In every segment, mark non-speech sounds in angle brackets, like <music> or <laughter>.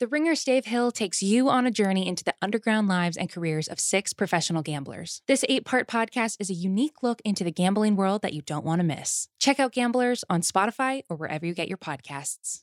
The Ringer's Dave Hill takes you on a journey into the underground lives and careers of six professional gamblers. This eight part podcast is a unique look into the gambling world that you don't want to miss. Check out Gamblers on Spotify or wherever you get your podcasts.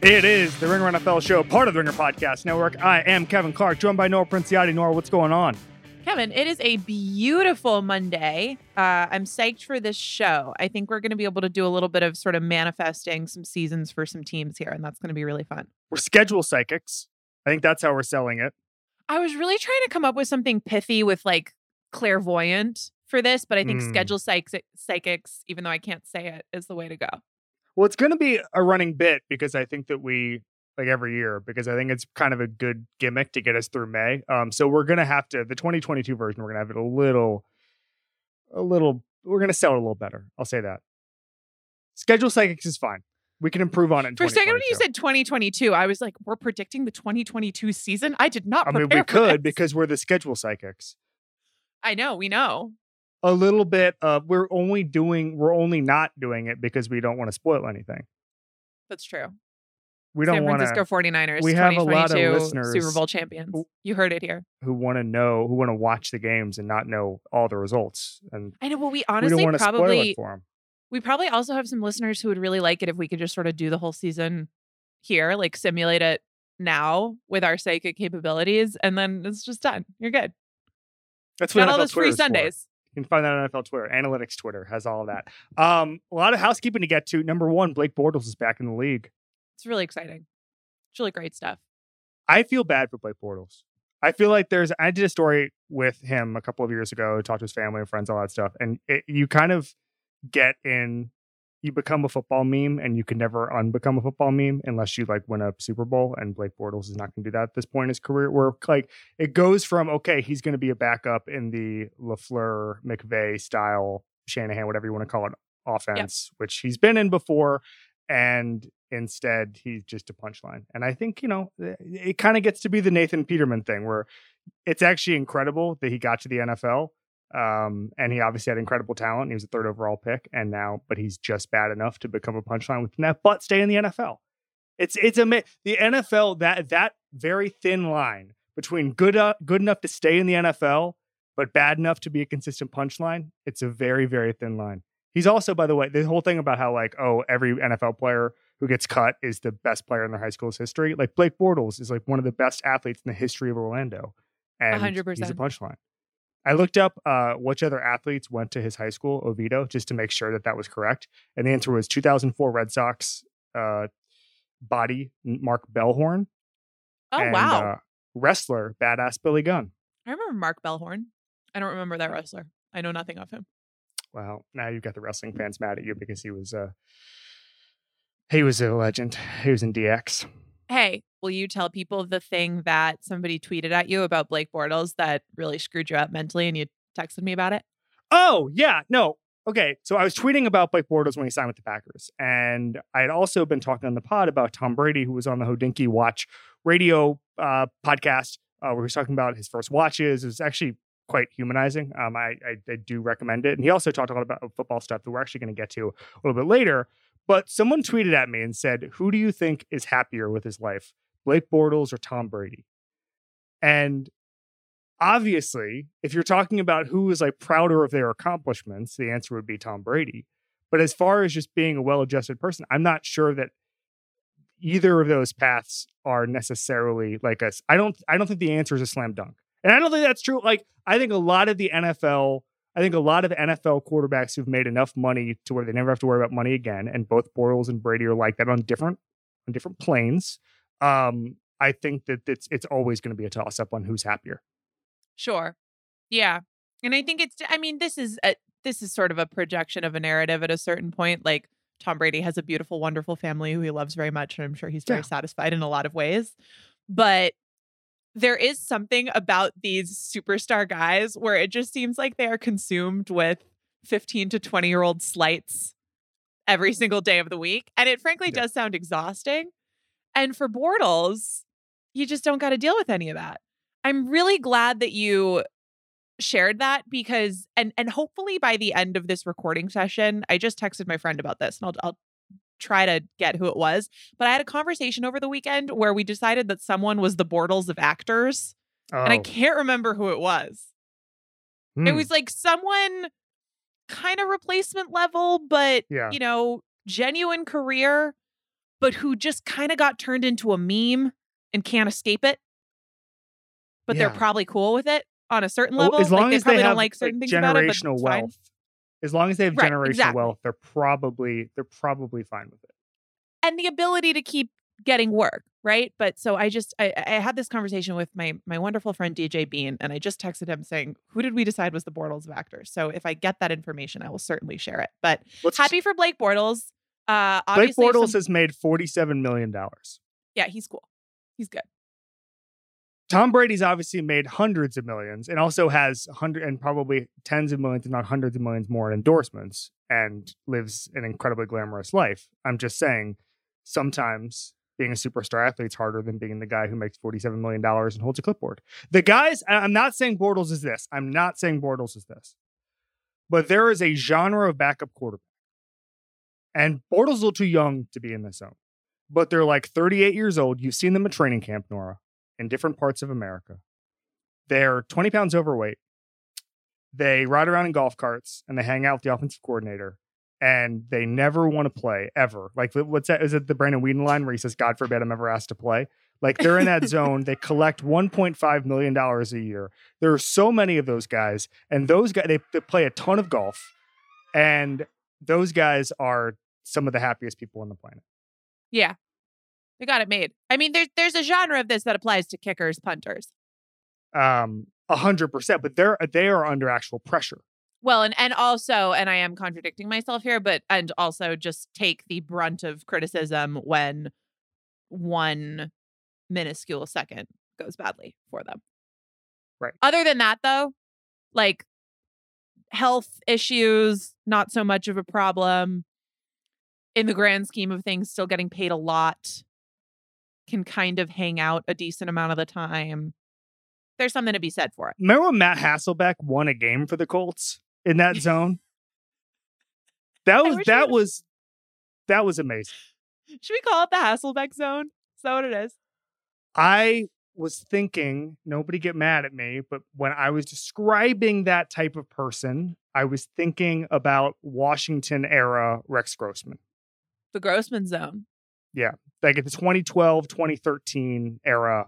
It is the Ringer NFL show, part of the Ringer Podcast Network. I am Kevin Clark, joined by Nora Princiotti. Nora, what's going on? Kevin, it is a beautiful Monday. Uh, I'm psyched for this show. I think we're going to be able to do a little bit of sort of manifesting some seasons for some teams here, and that's going to be really fun. We're schedule psychics. I think that's how we're selling it. I was really trying to come up with something pithy with like clairvoyant for this, but I think Mm. schedule psych- psychics, even though I can't say it, is the way to go. Well, it's going to be a running bit because I think that we like every year because I think it's kind of a good gimmick to get us through May. Um, so we're going to have to the 2022 version. We're going to have it a little, a little. We're going to sell it a little better. I'll say that. Schedule psychics is fine. We can improve on it. In For a second, when you said 2022, I was like, we're predicting the 2022 season. I did not. I mean, we could this. because we're the schedule psychics. I know we know. A little bit of we're only doing we're only not doing it because we don't want to spoil anything. That's true. We San don't want Francisco to 49ers, we have a lot of listeners Super Bowl champions. who- You heard it here. who want to know who want to watch the games and not know all the results and I know. Well, we we don't honestly probably for them. we probably also have some listeners who would really like it if we could just sort of do the whole season here, like simulate it now with our psychic capabilities, and then it's just done. You're good. That's what Got all those free. Sundays. You can find that on NFL Twitter. Analytics Twitter has all of that. Um, a lot of housekeeping to get to. Number one, Blake Bortles is back in the league. It's really exciting. It's really great stuff. I feel bad for Blake Bortles. I feel like there's. I did a story with him a couple of years ago. Talked to his family and friends, all that stuff, and it, you kind of get in. You become a football meme, and you can never unbecome a football meme unless you like win a Super Bowl. And Blake Bortles is not going to do that at this point in his career. Where like it goes from okay, he's going to be a backup in the Lafleur McVay style Shanahan, whatever you want to call it, offense, which he's been in before, and instead he's just a punchline. And I think, you know, eh, it, it kind of gets to be the Nathan Peterman thing where it's actually incredible that he got to the NFL. Um, and he obviously had incredible talent. He was a third overall pick, and now, but he's just bad enough to become a punchline within that, but stay in the NFL. It's it's a the NFL that that very thin line between good uh, good enough to stay in the NFL, but bad enough to be a consistent punchline. It's a very very thin line. He's also, by the way, the whole thing about how like oh every NFL player who gets cut is the best player in their high school's history. Like Blake Bortles is like one of the best athletes in the history of Orlando, and hundred he's a punchline. I looked up uh, which other athletes went to his high school, Oviedo, just to make sure that that was correct. And the answer was 2004 Red Sox uh, body Mark Bellhorn. Oh and, wow! uh, wrestler Badass Billy Gunn. I remember Mark Bellhorn. I don't remember that wrestler. I know nothing of him. Well, now you've got the wrestling fans mad at you because he was uh, he was a legend. He was in DX. Hey, will you tell people the thing that somebody tweeted at you about Blake Bortles that really screwed you up mentally, and you texted me about it? Oh, yeah. No. Okay. So I was tweeting about Blake Bortles when he signed with the Packers. And I had also been talking on the pod about Tom Brady, who was on the Hodinkee Watch radio uh, podcast, uh, where he was talking about his first watches. It was actually quite humanizing. Um, I, I, I do recommend it. And he also talked a lot about football stuff that we're actually going to get to a little bit later. But someone tweeted at me and said, Who do you think is happier with his life, Blake Bortles or Tom Brady? And obviously, if you're talking about who is like prouder of their accomplishments, the answer would be Tom Brady. But as far as just being a well-adjusted person, I'm not sure that either of those paths are necessarily like us. I don't I don't think the answer is a slam dunk. And I don't think that's true. Like I think a lot of the NFL, I think a lot of NFL quarterbacks who've made enough money to where they never have to worry about money again, and both Bortles and Brady are like that on different on different planes. Um, I think that it's it's always going to be a toss up on who's happier. Sure. Yeah. And I think it's I mean this is a, this is sort of a projection of a narrative at a certain point like Tom Brady has a beautiful wonderful family who he loves very much and I'm sure he's very Yeah. satisfied in a lot of ways. But there is something about these superstar guys where it just seems like they are consumed with 15 to 20 year old slights every single day of the week. And it frankly Yeah. does sound exhausting. And for Bortles, you just don't got to deal with any of that. I'm really glad that you shared that because and and hopefully by the end of this recording session, I just texted my friend about this and I'll I'll try to get who it was. But I had a conversation over the weekend where we decided that someone was the Bortles of actors, and I Oh, can't remember who it was. It hmm. was like someone kind of replacement level, but Yeah. you know, genuine career, but who just kind of got turned into a meme and can't escape it. But they're probably cool with it on a certain Oh, level. as long like, they as probably they don't like certain like, things about it, but generational it's fine. As long as they have Right, generational exactly. wealth, they're probably they're probably fine with it. and the ability to keep getting work right but so i just I, I had this conversation with my my wonderful friend dj bean and i just texted him saying who did we decide was the bortles of actors so if i get that information i will certainly share it but Let's happy for blake bortles uh Blake Bortles some- has made forty-seven million dollars. yeah he's cool he's good Tom Brady's obviously made hundreds of millions and also has hundred and probably tens of millions, if not hundreds of millions more in endorsements and lives an incredibly glamorous life. I'm just saying, sometimes being a superstar athlete is harder than being the guy who makes $47 million and holds a clipboard. The guys, I'm not saying Bortles is this. I'm not saying Bortles is this. But there is a genre of backup quarterback. And Bortles is a little too young to be in this zone. But they're like 38 years old. You've seen them at training camp, Nora in different parts of America. They're 20 pounds overweight. They ride around in golf carts and they hang out with the offensive coordinator and they never want to play ever. Like, what's that? Is it the Brandon Weeden line where he says, God forbid I'm ever asked to play? Like, they're in that zone. They collect $1.5 million a year. There are so many of those guys, and those guys, they, they play a ton of golf, and those guys are some of the happiest people on the planet. yeah they got it made i mean there's there's a genre of this that applies to kickers punters Um, a hundred percent, but they're they are under actual pressure. Well, and and also, and I am contradicting myself here, but and also just take the brunt of criticism when one minuscule second goes badly for them. Right. Other than that, though, like health issues, not so much of a problem. In the grand scheme of things, still getting paid a lot, can kind of hang out a decent amount of the time. There's something to be said for it. Remember when Matt Hasselbeck won a game for the Colts in that zone? <laughs> That was that was that was amazing. <laughs> Should we call it the Hasselbeck zone? Is that what it is? I was thinking, nobody get mad at me, but when I was describing that type of person, I was thinking about Washington era Rex Grossman. The Grossman zone. Like at the 2012 2013 era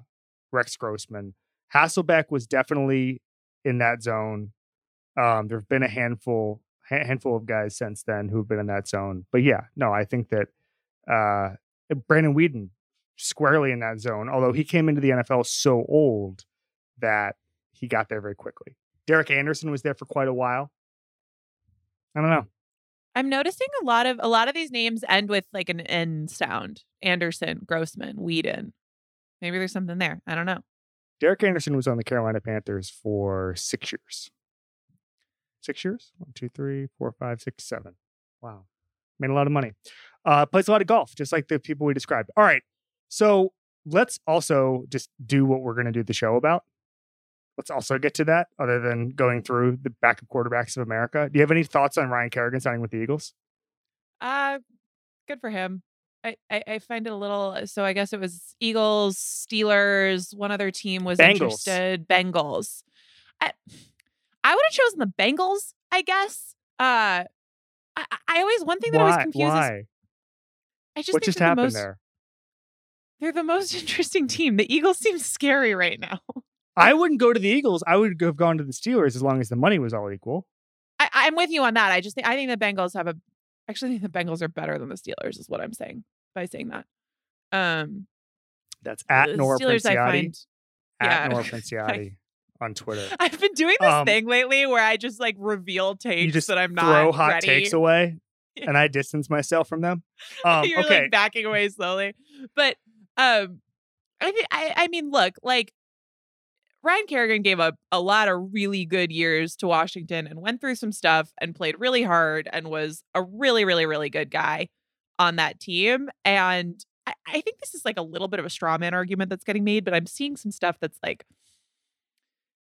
rex grossman hasselbeck was definitely in that zone. Um there have been a handful ha- handful of guys since then who've been in that zone. But yeah no i think that uh brandon weeden squarely in that zone although he came into the nfl so old that he got there very quickly. Derek anderson was there for quite a while. I don't know I'm noticing a lot of a lot of these names end with like an N sound. Anderson, Grossman, Weeden. Maybe there's something there. I don't know. Derek Anderson was on the Carolina Panthers for six years. Six years? One, two, three, four, five, six, seven. Wow. Made a lot of money. Uh, plays a lot of golf, just like the people we described. All right. So let's also just do what we're going to do the show about. Let's also get to that, other than going through the backup quarterbacks of America. Do you have any thoughts on Ryan Kerrigan signing with the Eagles? Uh good for him. I, I, I find it a little so I guess it was Eagles, Steelers, one other team was Bengals. interested. Bengals. I, I would have chosen the Bengals, I guess. Uh I, I always one thing that Why? always confuses. Why? I just What just they're the happened most, there? They're the most <laughs> interesting team. The Eagles seem scary right now. I wouldn't go to the Eagles. I would have gone to the Steelers as long as the money was all equal. I, I'm with you on that. I just think I think the Bengals have a. Actually, think the Bengals are better than the Steelers. Is what I'm saying by saying that. Um, That's at Nora Steelers, I find. At yeah. Nora <laughs> Princiotti on Twitter. I've been doing this Um, thing lately where I just like reveal takes You just that I'm not throw hot ready. takes away, <laughs> and I distance myself from them. <laughs> Um, You're okay, like backing away slowly. But um I think I I mean look, like Ryan Kerrigan gave up a lot of really good years to Washington and went through some stuff and played really hard and was a really, really, really good guy on that team. And I, I think this is like a little bit of a straw man argument that's getting made, but I'm seeing some stuff that's like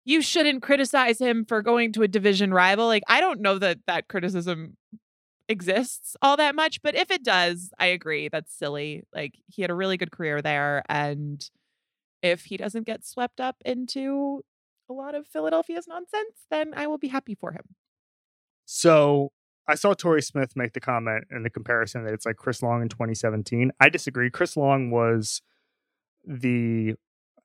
you shouldn't criticize him for going to a division rival. Like I don't know that that criticism exists all that much, but if it does, I agree. That's silly. Like he had a really good career there and if he doesn't get swept up into a lot of Philadelphia's nonsense, then I will be happy for him. so I saw Torrey Smith make the comment in the comparison that it's like Chris Long in 2017. I disagree. Chris Long was the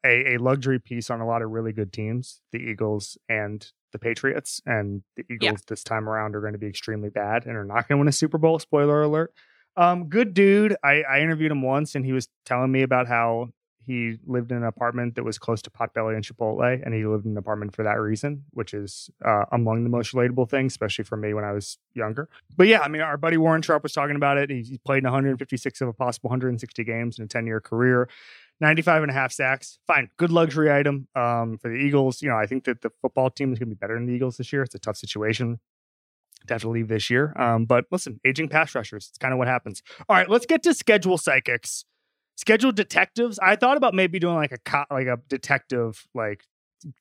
a, a luxury piece on a lot of really good teams, the Eagles and the Patriots. And the Eagles Yeah. this time around are going to be extremely bad and are not going to win a Super Bowl. Spoiler alert. Um, good dude. I, I interviewed him once and he was telling me about how he lived in an apartment that was close to Potbelly and Chipotle, and he lived in an apartment for that reason, which is uh, among the most relatable things, especially for me when I was younger. But yeah, I mean, our buddy Warren Sharp was talking about it. He, he played in 156 of a possible 160 games in a 10 year career. 95 and a half sacks. Fine. Good luxury item um, for the Eagles. You know, I think that the football team is going to be better than the Eagles this year. It's a tough situation to have to leave this year. Um, but listen, aging pass rushers, it's kind of what happens. All right, let's get to schedule psychics. Schedule detectives. I thought about maybe doing like a co- like a detective like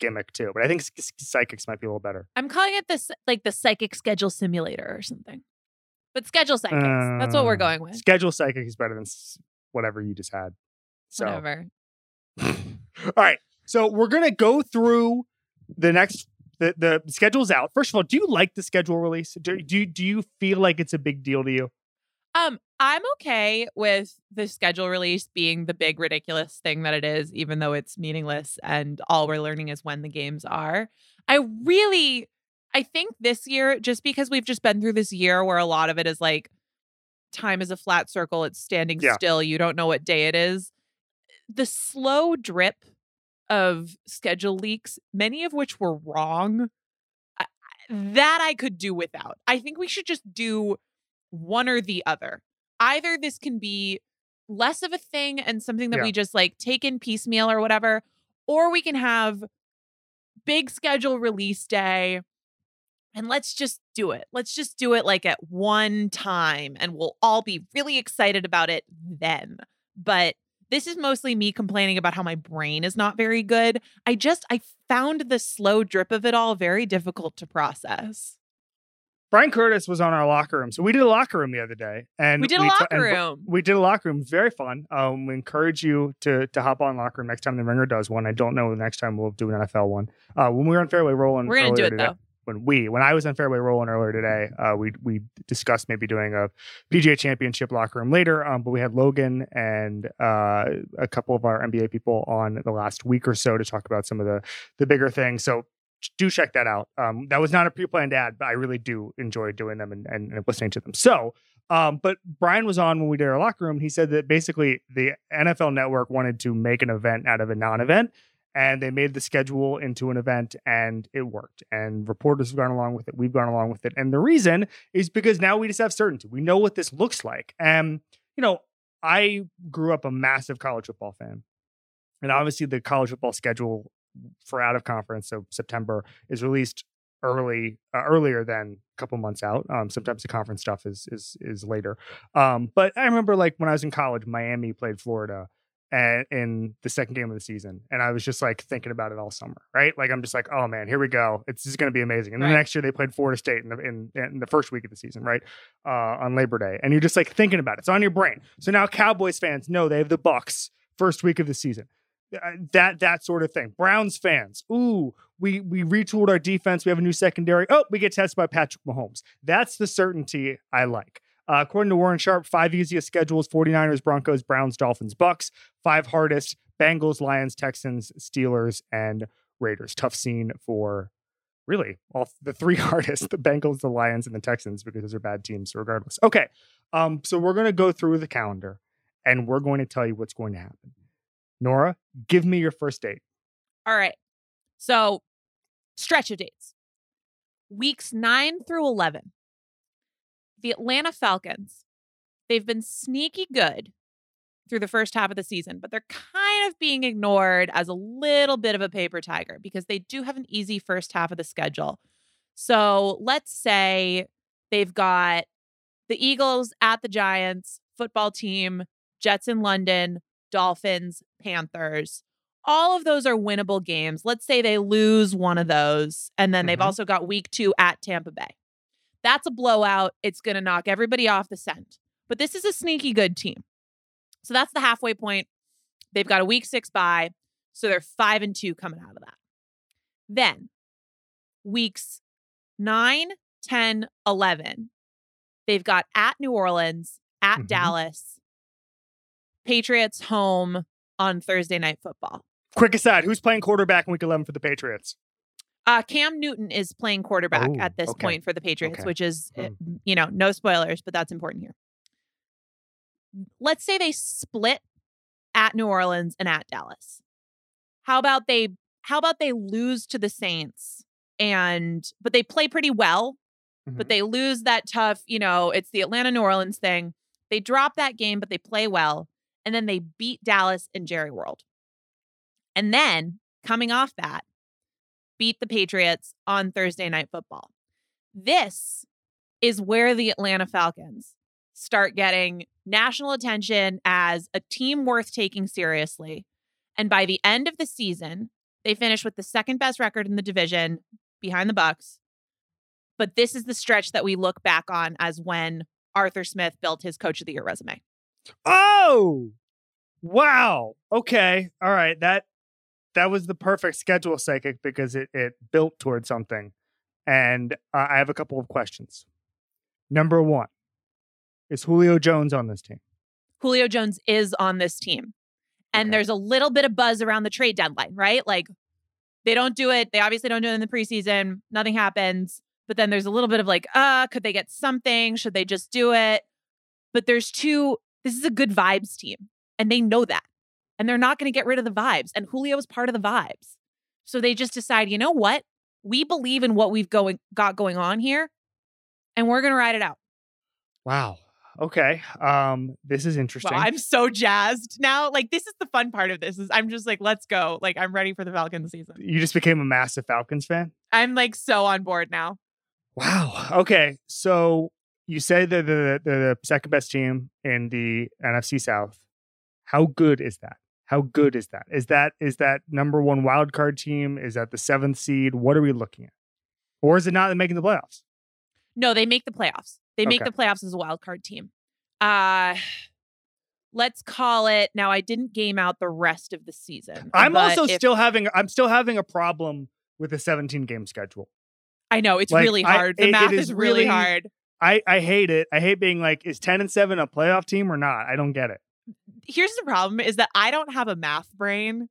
gimmick too, but I think psychics might be a little better. I'm calling it this like the psychic schedule simulator or something. But schedule psychics. That's what we're Uh, going with. Schedule psychic is better than whatever you just had. So Whatever. <laughs> All right. So we're gonna go through the next the the schedule's out. First of all, do you like the schedule release? Do do, do you feel like it's a big deal to you? Um, I'm okay with the schedule release being the big ridiculous thing that it is, even though it's meaningless and all we're learning is when the games are. I really I think this year, just because we've just been through this year where a lot of it is like time is a flat circle, it's standing Yeah. still, you don't know what day it is. The slow drip of schedule leaks, many of which were wrong, that I could do without. I think we should just do one or the other. Either this can be less of a thing and something that Yeah. we just like take in piecemeal or whatever, or we can have big schedule release day and let's just do it. Let's just do it like at one time and we'll all be really excited about it then. But this is mostly me complaining about how my brain is not very good. I just I found the slow drip of it all very difficult to process. Bryan Curtis was on our locker room, so we did a locker room the other day, and We did a ta- locker and room. We did a locker room. Very fun. Um, we encourage you to to hop on locker room next time the Ringer does one. I don't know the next time we'll do an NFL one. Uh, when we were on Fairway Rolling, We're gonna do it today- though. when we when I was on Fairway Rolling earlier today, uh, we we discussed maybe doing a PGA Championship locker room later. Um, but we had Logan and uh, a couple of our NBA people on the last week or so to talk about some of the the bigger things. So do check that out. Um, that was not a pre-planned ad, but I really do enjoy doing them and, and, and listening to them. So. Um, but Brian was on when we did our locker room. He said that basically the NFL network wanted to make an event out of a non-event and they made the schedule into an event and it worked and reporters have gone along with it we've gone along with it and the reason is because now we just have certainty we know what this looks like and you know i grew up a massive college football fan and obviously the college football schedule for out of conference so september is released early uh, earlier than a couple months out um sometimes the conference stuff is is is later um but i remember like when i was in college miami played florida and in the second game of the season. And I was just like thinking about it all summer, right? Like I'm just like, oh man, here we go. It's just going to be amazing. And Right. next year they played Florida State in the in, in the first week of the season, right? Uh, on Labor Day, and you're just like thinking about it. It's on your brain. So now Cowboys fans know they have the Bucs first week of the season. Uh, that that sort of thing. Browns fans, ooh, we we retooled our defense. We have a new secondary. Oh, we get tested by Patrick Mahomes. That's the certainty I like. Uh, according to Warren Sharp, five easiest schedules 49ers, Broncos, Browns, Dolphins, Bucs. Five hardest Bengals, Lions, Texans, Steelers, and Raiders. Tough scene for really all the three <laughs> hardest the Bengals, the Lions, and the Texans because those are bad teams regardless. Okay. Um, so we're going to go through the calendar and we're going to tell you what's going to happen. Nora, give me your first date. All right. So, stretch of dates weeks 9 through 11. The Atlanta Falcons, they've been sneaky good through the first half of the season, but they're kind of being ignored as a little bit of a paper tiger because they do have an easy first half of the schedule. So, let's say they've got the Eagles at the Giants, football team, Jets in London, Dolphins, Panthers. All of those are winnable games. Let's say they lose one of those, and then they've Mhm. also got week two at Tampa Bay. That's a blowout. It's going to knock everybody off the scent. But this is a sneaky good team. So that's the halfway point. They've got a week six bye. So they're five and two coming out of that. Then weeks nine, 10, 11, they've got at New Orleans, at Mhm. Dallas, Patriots home on Thursday night football. Quick aside, who's playing quarterback in week 11 for the Patriots? Uh, Cam Newton is playing quarterback Oh, at this okay. point for the Patriots, Okay. which is, Hmm. you know, no spoilers, but that's important here. Let's say they split at New Orleans and at Dallas. How about they? How about they lose to the Saints and but they play pretty well, but Mhm. they lose that tough. You know, it's the Atlanta New Orleans thing. They drop that game, but they play well, and then they beat Dallas in Jerry World. And then coming off that, beat the Patriots on Thursday Night Football. This is where the Atlanta Falcons start getting national attention as a team worth taking seriously. And by the end of the season, they finish with the second best record in the division behind the Bucs. But this is the stretch that we look back on as when Arthur Smith built his coach of the year resume. Oh, wow. Okay. All right. That that was the perfect schedule psychic because it it built towards something. And uh, I have a couple of questions. Number one, is Julio Jones on this team? Julio Jones is on this team. And Okay. there's a little bit of buzz around the trade deadline, right? Like they don't do it. They obviously don't do it in the preseason. Nothing happens. But then there's a little bit of like, uh, could they get something? Should they just do it? But there's two, this is a good vibes team. And they know that. And they're not going to get rid of the vibes. And Julio is part of the vibes. So they just decide, you know what? We believe in what we've going got going on here. And we're gonna ride it out. Wow. Okay. Um, this is interesting. Wow, I'm so jazzed now. Like this is the fun part of this is I'm just like, let's go. Like I'm ready for the Falcons season. you just became a massive Falcons fan. I'm like so on board now. Wow. Okay. So you say that the, the the second best team in the NFC South. How good is that? How good is that? Is that is that number one wild card team? Is that the seventh seed? What are we looking at? Or is it not making the playoffs? No, they make the playoffs. They make Okay. the playoffs as a wild card team. Uh <sighs> let's call it now I didn't game out the rest of the season. I'm also if- still having I'm still having a problem with the 17 game schedule. I know it's like, really hard. it- the it math is is really really- hard. I I hate it. I hate being like, is 10 and 7 a playoff team or not? I don't get it. Here's the problem is that I don't have a math brain.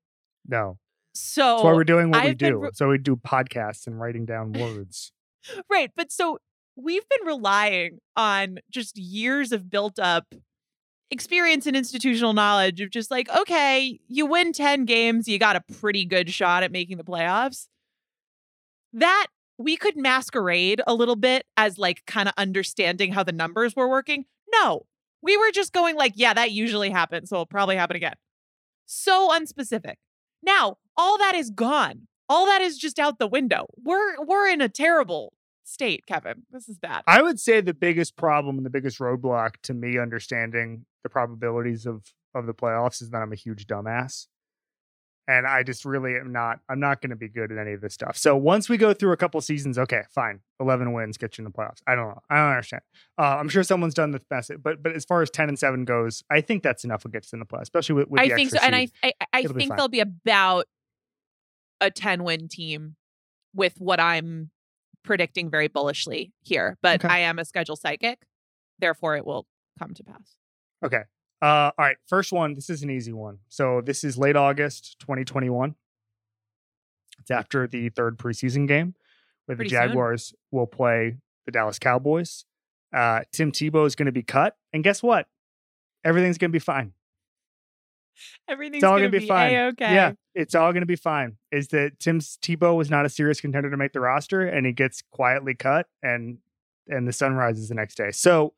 No. So That's why we're doing what we I've been do. re- so we do podcasts and writing down words. <laughs> Right. But so we've been relying on just years of built up experience and institutional knowledge of just like, okay, you win 10 games, you got a pretty good shot at making the playoffs. That we could masquerade a little bit as like kind of understanding how the numbers were working. No, we were just going like, yeah, that usually happens. So it'll probably happen again. So unspecific. Now, all that is gone. All that is just out the window. We're we're in a terrible state, Kevin. This is bad. I would say the biggest problem and the biggest roadblock to me understanding the probabilities of of the playoffs is that I'm a huge dumbass. And I just really am not. I'm not going to be good at any of this stuff. So once we go through a couple seasons, okay, fine, eleven wins get you in the playoffs. I don't know. I don't understand. Uh, I'm sure someone's done the best, but but as far as ten and seven goes, I think that's enough to get us in the playoffs, especially with. with I think so, extra and I. I, I It'll think they'll be about a ten win team with what I'm predicting very bullishly here. But Okay. I am a schedule psychic, therefore it will come to pass. Okay. Uh, all right. First one. This is an easy one. So this is late August, 2021. It's after the third preseason game, where Pretty the soon. Jaguars will play the Dallas Cowboys. Uh, Tim Tebow is going to be cut, and guess what? Everything's going to be fine. Everything's It's all gonna, going to be, fine. A-okay. Yeah, it's all going to be fine. Is that Tim Tebow was not a serious contender to make the roster, and he gets quietly cut, and and the sun rises the next day. So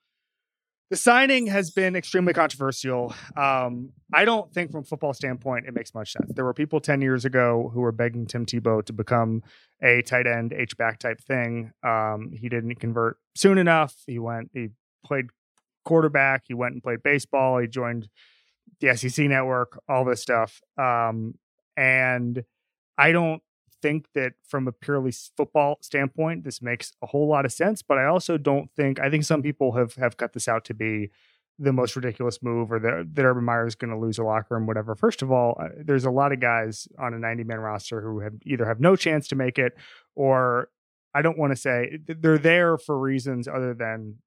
the signing has been extremely controversial. Um, I don't think, from a football standpoint, it makes much sense. There were people ten years ago who were begging Tim Tebow to become a tight end, H back type thing. Um, he didn't convert soon enough. He went, he played quarterback. He went and played baseball. He joined the SEC network, all this stuff. Um, and I don't think that from a purely football standpoint, this makes a whole lot of sense. But I also don't think I think some people have have cut this out to be the most ridiculous move or that, that Urban Meyer is going to lose a locker room, whatever. First of all, uh, there's a lot of guys on a 90 man roster who have either have no chance to make it or I don't want to say they're there for reasons other than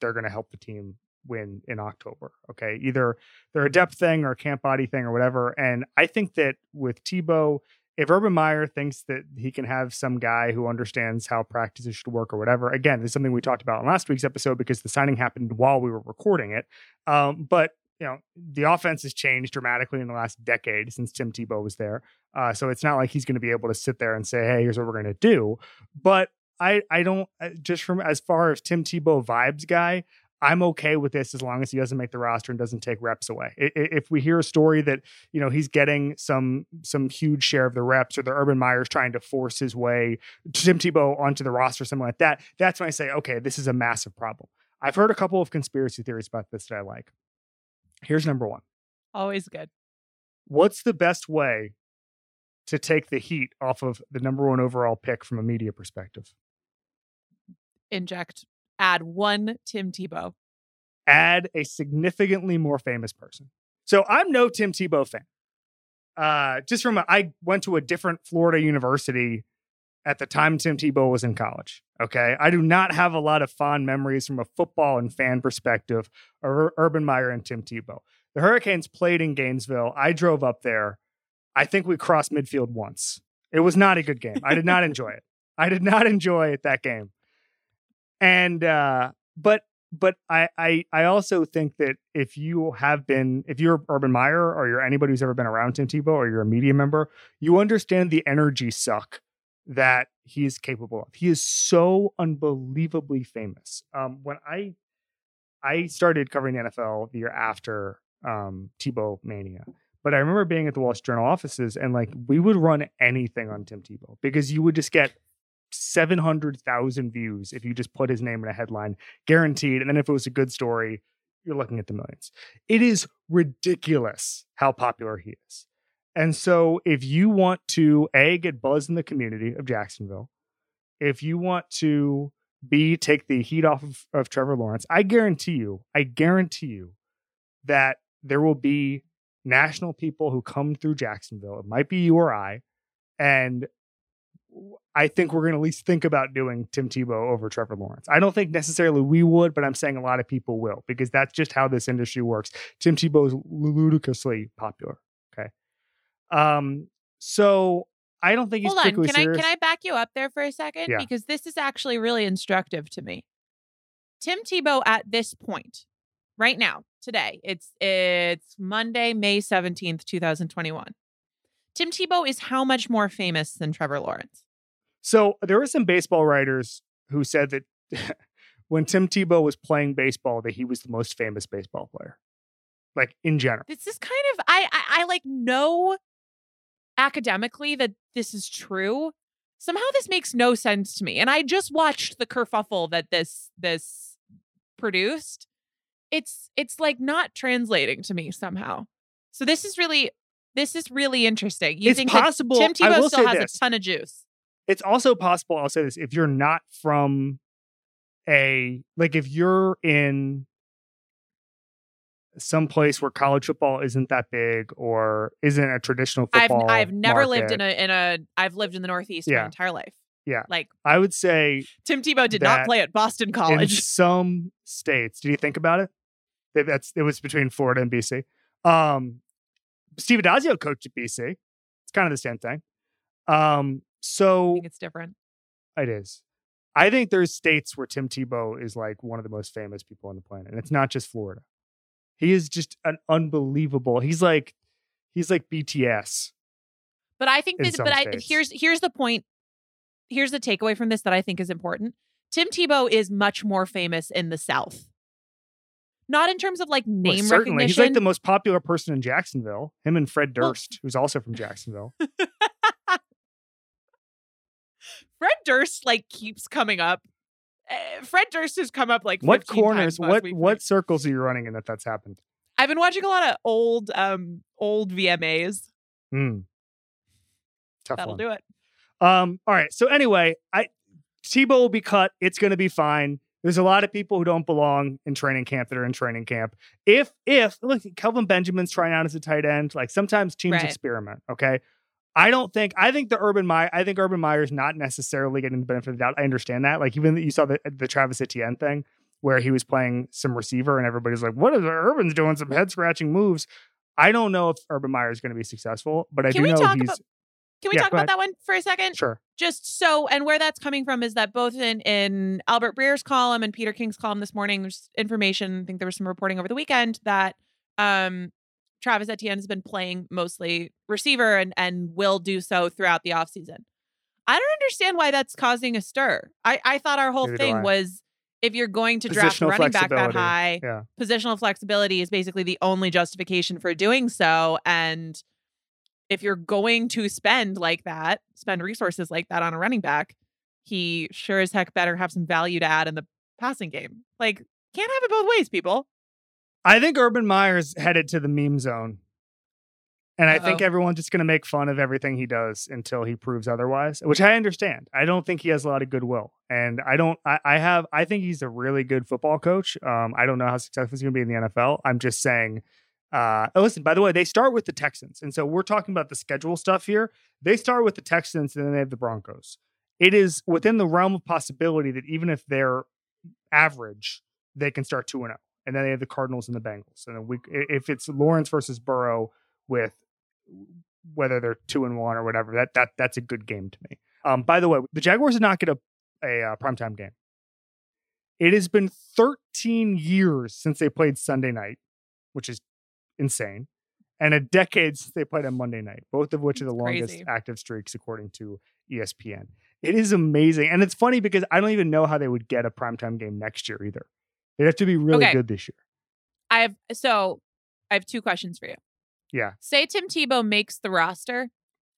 they're going to help the team win in October. Okay. Either they're a depth thing or a camp body thing or whatever. And I think that with Tebow, if Urban Meyer thinks that he can have some guy who understands how practices should work or whatever, again, this is something we talked about in last week's episode because the signing happened while we were recording it. Um, but you know, the offense has changed dramatically in the last decade since Tim Tebow was there. Uh, so it's not like he's going to be able to sit there and say, "Hey, here's what we're going to do." But I, I don't uh, just from as far as Tim Tebow vibes guy, I'm okay with this as long as he doesn't make the roster and doesn't take reps away. If we hear a story that you know he's getting some some huge share of the reps, or the Urban Meyer's trying to force his way Tim Tebow onto the roster, something like that, that's when I say, okay, this is a massive problem. I've heard a couple of conspiracy theories about this that I like. Here's number one. Always good. What's the best way to take the heat off of the number one overall pick from a media perspective? Inject. Add one Tim Tebow. add a significantly more famous person. So I'm no Tim Tebow fan. Uh, just from a, I went to a different Florida university at the time Tim Tebow was in college. Okay, I do not have a lot of fond memories from a football and fan perspective of Urban Meyer and Tim Tebow. The Hurricanes played in Gainesville. I drove up there. I think we crossed midfield once. It was not a good game. I did not enjoy it. I did not <laughs> enjoy that game. And uh, but but I, I I also think that if you have been if you're Urban Meyer or you're anybody who's ever been around Tim Tebow or you're a media member, you understand the energy suck that he is capable of. He is so unbelievably famous. Um, when I I started covering the NFL the year after um, Tebow mania, but I remember being at the Wall Street Journal offices and like we would run anything on Tim Tebow because you would just get 700,000 views if you just put his name in a headline, guaranteed. And then if it was a good story, you're looking at the millions. It is ridiculous how popular he is. And so if you want to A, get buzz in the community of Jacksonville, if you want to B, take the heat off of, of Trevor Lawrence, I guarantee you, I guarantee you that there will be national people who come through Jacksonville. It might be you or I. And I think we're going to at least think about doing Tim Tebow over Trevor Lawrence. I don't think necessarily we would, but I'm saying a lot of people will because that's just how this industry works. Tim Tebow is ludicrously popular. Okay. Um, so I don't think he's Hold on. Can particularly I can I back you up there for a second? Yeah. Because this is actually really instructive to me. Tim Tebow at this point, right now, today, it's it's Monday, May 17th, 2021. Tim Tebow is how much more famous than Trevor Lawrence? So there were some baseball writers who said that <laughs> when Tim Tebow was playing baseball, that he was the most famous baseball player, like in general. This is kind of I I, I like know academically that this is true. Somehow this makes no sense to me. And I just watched the kerfuffle that this this produced. It's it's like not translating to me somehow. So this is really This is really interesting. You It's think possible- Tim Tebow still has this. a ton of juice. It's also possible, I'll say this, if you're not from a like if you're in some place where college football isn't that big or isn't a traditional football. I've. I've never lived in a in a I've lived in the Northeast my entire life. Yeah. Like I would say Tim Tebow did not play at Boston in College. some states. Did you think about it? That's it was between Florida and BC. Um, Steve Addazio coached at BC. It's kind of the same thing. Um, I so think it's different. it is. I think there's states where Tim Tebow is like one of the most famous people on the planet, and it's not just Florida. He is just an unbelievable. He's like, he's like BTS. But I think in that but I here's here's the point. Here's the takeaway from this that I think is important. Tim Tebow is much more famous in the South. Not in terms of like Well, name certainly, he's like the most popular person in Jacksonville. Him and Fred Well- Durst, who's also from Jacksonville. <laughs> Fred Durst like keeps coming up. Eh, Fred Durst has come up like what corners? times What week. what circles are you running in that that's happened? I've been watching a lot of old um old VMAs. Hmm. Tough That'll one. do it. Um, all right. So anyway, I Tebow will be cut. It's going to be fine. There's a lot of people who don't belong in training camp that are in training camp. If if look, Kelvin Benjamin's trying out as a tight end. Like sometimes teams Right. experiment. Okay. I don't think I think the Urban Meyer I think Urban Meyer's not necessarily getting the benefit of the doubt. I understand that. Like even that you saw the the Travis Etienne thing where he was playing some receiver and everybody's like, "What is Urban's doing? Some head scratching moves." I don't know if Urban Meyer is going to be successful, but I Can do know he's about- Can we Yeah, talk about ahead. that one for a second? sure. just so and where that's coming from is that both in in Albert Breer's column and Peter King's column this morning there's information I think there was some reporting over the weekend that um Travis Etienne has been playing mostly receiver and and will do so throughout the offseason. I don't understand why that's causing a stir. I I thought our whole Neither thing was if you're going to draft a running back that high, Yeah. positional flexibility is basically the only justification for doing so. And if you're going to spend like that, spend resources like that on a running back, he sure as heck better have some value to add in the passing game. Like, can't have it both ways, people. I think Urban Meyer's headed to the meme zone. And I think everyone's just going to make fun of everything he does until he proves otherwise, which I understand. I don't think he has a lot of goodwill. And I don't, I, I have, I think he's a really good football coach. Um, I don't know how successful he's going to be in the NFL. I'm just saying, uh, oh, listen, by the way, they start with the Texans. And so we're talking about the schedule stuff here. They start with the Texans and then they have the Broncos. It is within the realm of possibility that even if they're average, they can start 2 0 and then they have the Cardinals and the Bengals. And then we, if it's Lawrence versus Burrow with whether they're two and one or whatever, that that that's a good game to me. Um, by the way, the Jaguars did not get a a uh, primetime game. It has been 13 years since they played Sunday night, which is insane, and a decade since they played on Monday night, both of which are the It's longest crazy. active streaks according to ESPN. It is amazing, and it's funny because I don't even know how they would get a primetime game next year either. They'd have to be really Okay. good this year. I have so I have two questions for you. Yeah. Say Tim Tebow makes the roster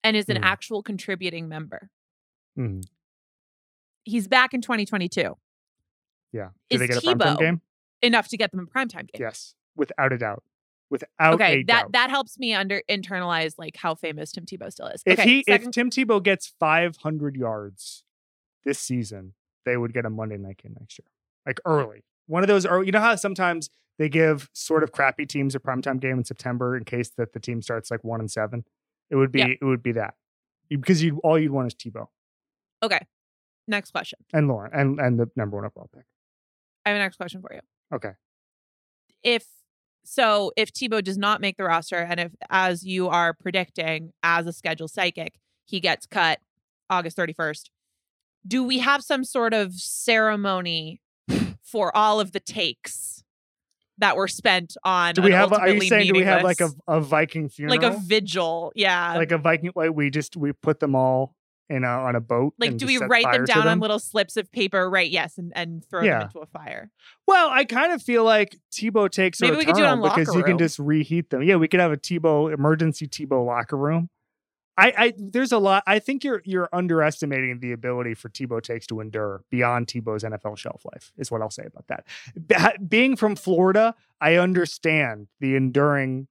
and is an Mhm. actual contributing member. Mhm. He's back in 2022. Yeah. Do Is they get a primetime Tebow game? enough to get them a primetime game? Yes, without a doubt. Without okay, that doubt. that helps me under internalize like how famous Tim Tebow still is. if okay, he second, if Tim Tebow gets 500 yards this season, they would get a Monday night game next year, like early. One of those early. You know how sometimes they give sort of crappy teams a primetime game in September in case that the team starts like one and seven. It would be Yeah. it would be that because you all you'd want is Tebow okay. Next question. and Lauren and and the number one overall pick. I have a next question for you. Okay. If so, if Tebow does not make the roster, and if as you are predicting as a schedule psychic, he gets cut August 31st, do we have some sort of ceremony for all of the takes that were spent on? Do we have? Are you saying do we have like a, a Viking funeral? like a vigil? Yeah. like a Viking like we just we put them all in a on a boat. Like, do we write them down on little slips of paper? Right. Yes. And, and throw Yeah. them into a fire. Well, I kind of feel like Tebow takes a Maybe we could do it on because Locker you can just reheat them. Yeah, we could have a Tebow emergency Tebow locker room. I, I there's a lot. I think you're you're underestimating the ability for Tebow takes to endure beyond Tebow's NFL shelf life. Is what I'll say about that. Be- being from Florida, I understand the enduring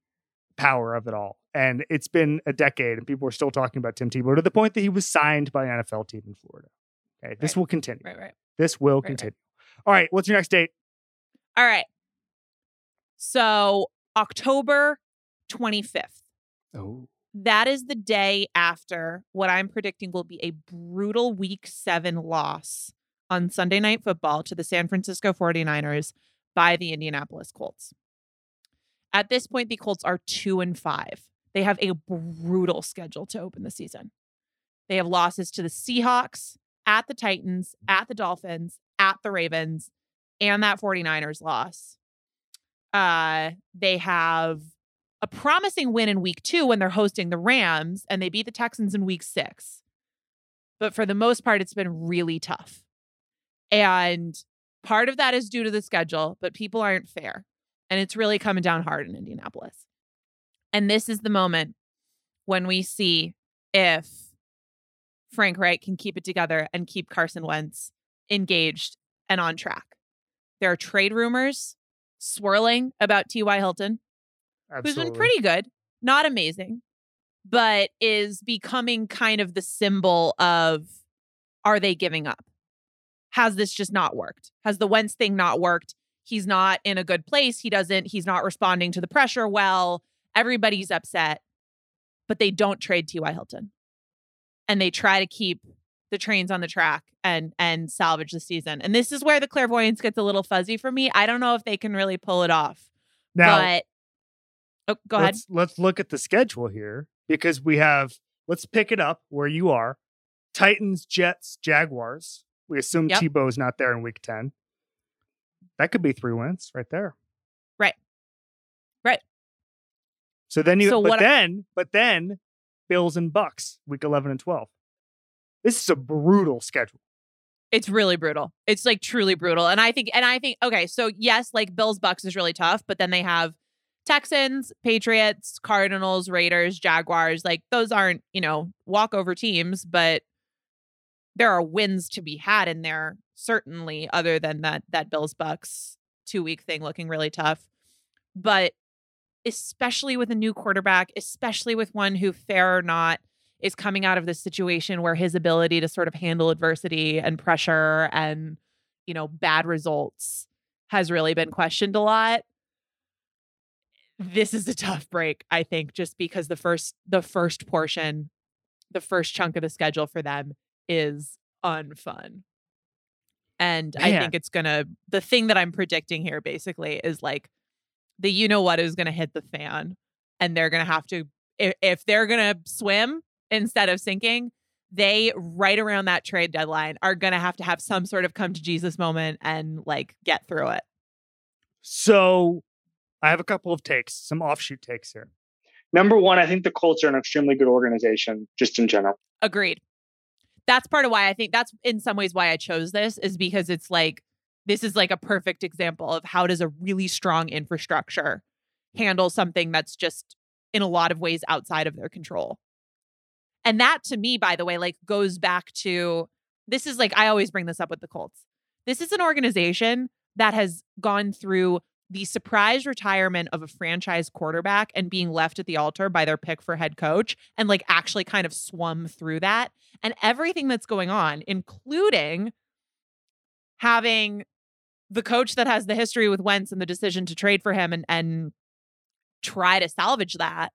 power of it all. and it's been a decade, and people are still talking about Tim Tebow to the point that he was signed by an NFL team in Florida. Okay, this will continue. Right, right. This will right. continue. All right, what's your next date? All right. So October 25th. Oh, That is the day after what I'm predicting will be a brutal week seven loss on Sunday Night Football to the San Francisco 49ers by the Indianapolis Colts. At this point, the Colts are two and five. They have a brutal schedule to open the season. They have losses to the Seahawks, at the Titans, at the Dolphins, at the Ravens, and that 49ers loss. Uh, they have a promising win in week two when they're hosting the Rams and they beat the Texans in week six. But for the most part, it's been really tough. And part of that is due to the schedule, but people aren't fair. And it's really coming down hard in Indianapolis. And this is the moment when we see if Frank Reich can keep it together and keep Carson Wentz engaged and on track. There are trade rumors swirling about T.Y. Hilton who's been pretty good, not amazing, but is becoming kind of the symbol of are they giving up? Has this just not worked? Has the Wentz thing not worked? He's not in a good place. He doesn't, he's not responding to the pressure well. Everybody's upset, but they don't trade T.Y. Hilton. And they try to keep the trains on the track and and salvage the season. And this is where the clairvoyance gets a little fuzzy for me. I don't know if they can really pull it off. Now, but oh, go ahead. let's, let's look at the schedule here because we have, let's pick it up where you are Titans, Jets, Jaguars. We assume Yep. Tebow's not there in week 10. That could be three wins right there. Right. Right. So then you, So but what I- then, but then Bills and Bucs, week 11 and 12. This is a brutal schedule. It's really brutal. It's like truly brutal. And I think, and I think, okay, so yes, like Bills Bucs is really tough, but then they have Texans, Patriots, Cardinals, Raiders, Jaguars. Like those aren't, you know, walkover teams, but there are wins to be had in there, certainly, other than that that Bills Bucs two week thing looking really tough. But especially with a new quarterback, especially with one who, fair or not, is coming out of this situation where his ability to sort of handle adversity and pressure and you know bad results has really been questioned a lot this is a tough break i think just because the first the first portion the first chunk of the schedule for them is unfun and i think it's gonna the thing that i'm predicting here basically is like the you know what is gonna hit the fan and they're gonna have to if, if they're gonna swim instead of sinking, they right around that trade deadline are going to have to have some sort of come to Jesus moment and like get through it. So I have a couple of takes, some offshoot takes here. Number one, I think the Colts are an extremely good organization, just in general. Agreed. That's part of why I think that's in some ways why I chose this is because it's like this is like a perfect example of how does a really strong infrastructure handle something that's just in a lot of ways outside of their control. And that to me, by the way, like goes back to this is like I always bring this up with the Colts. This is an organization that has gone through the surprise retirement of a franchise quarterback and being left at the altar by their pick for head coach and like actually kind of swum through that and everything that's going on, including having the coach that has the history with Wentz and the decision to trade for him and and try to salvage that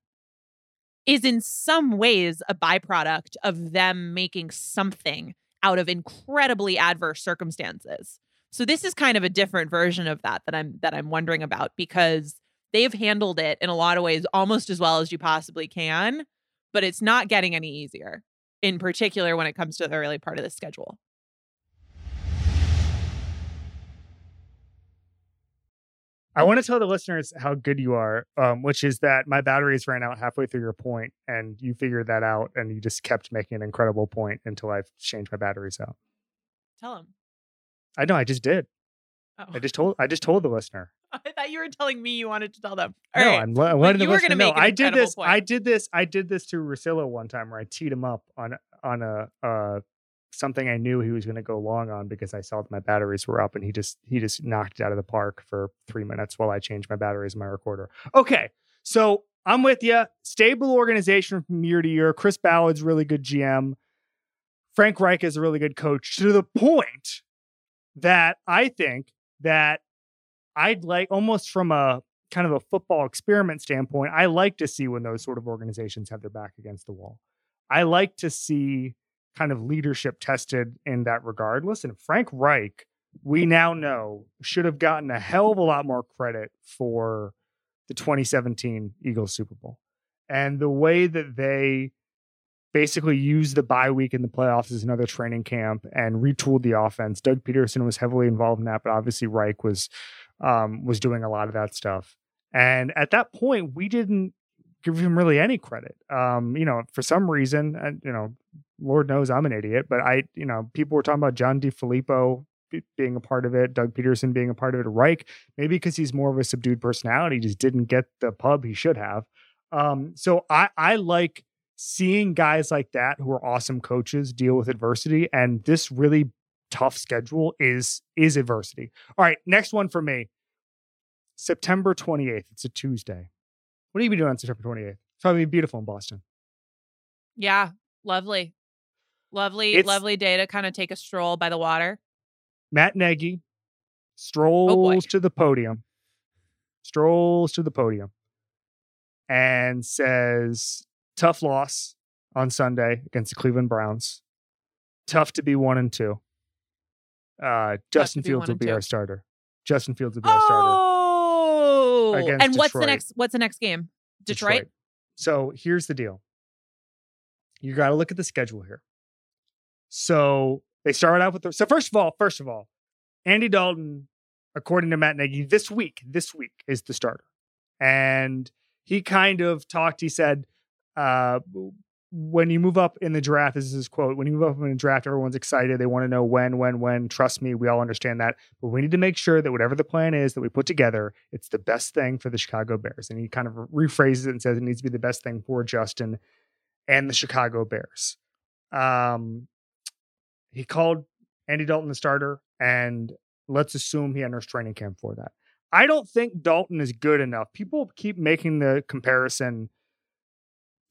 is in some ways a byproduct of them making something out of incredibly adverse circumstances. So this is kind of a different version of that that I'm that I'm wondering about because they've handled it in a lot of ways almost as well as you possibly can, but it's not getting any easier. In particular when it comes to the early part of the schedule. I want to tell the listeners how good you are, um, which is that my batteries ran out halfway through your point, and you figured that out, and you just kept making an incredible point until I've changed my batteries out. Tell them. I know, I just did. Oh. I just told, I just told the listener. <laughs> I thought you were telling me you wanted to tell them. All no, right. I'm, I wanted the you were listener know. I did this. point. I did this. I did this to Russillo one time where I teed him up on on a uh something I knew he was going to go long on because I saw that my batteries were up, and he just he just knocked it out of the park for three minutes while I changed my batteries in my recorder. Okay, so I'm with you. Stable organization from year to year. Chris Ballard's really good GM. Frank Reich is a really good coach to the point that I think that I'd like almost from a kind of a football experiment standpoint, I like to see when those sort of organizations have their back against the wall. I like to see kind of leadership tested in that regard. Listen, Frank Reich, we now know, should have gotten a hell of a lot more credit for the 2017 Eagles Super Bowl. And the way that they basically used the bye week in the playoffs as another training camp and retooled the offense. Doug Pederson was heavily involved in that, but obviously Reich was um, was doing a lot of that stuff. And at that point, we didn't give him really any credit. Um, you know, for some reason, and you know, Lord knows I'm an idiot, but I, you know, people were talking about John DeFilippo being a part of it, Doug Pederson being a part of it, Reich, maybe because he's more of a subdued personality, just didn't get the pub he should have. Um, so I, I like seeing guys like that who are awesome coaches deal with adversity, and this really tough schedule is is adversity. All right, next one for me. September 28th. It's a Tuesday. What are you be doing on September 28th? It's probably beautiful in Boston. Yeah, lovely. Lovely, it's, lovely day to kind of take a stroll by the water. Matt Nagy strolls oh to the podium, strolls to the podium, and says, Tough loss on Sunday against the Cleveland Browns. Tough to be one and two. Uh, Justin Fields will be our starter. Justin Fields will be oh! our starter. Oh, and what's Detroit. the next? What's the next game? Detroit? Detroit. So here's the deal. You got to look at the schedule here. So they started out with the, so first of all, first of all, Andy Dalton, according to Matt Nagy, this week, this week is the starter, and he kind of talked. He said, uh, when you move up in the draft, this is his quote, when you move up in the draft, everyone's excited. They want to know when, when, when. Trust me, we all understand that. But we need to make sure that whatever the plan is that we put together, it's the best thing for the Chicago Bears. And he kind of rephrases it and says it needs to be the best thing for Justin and the Chicago Bears. Um, he called Andy Dalton the starter, and let's assume he enters training camp for that. I don't think Dalton is good enough. People keep making the comparison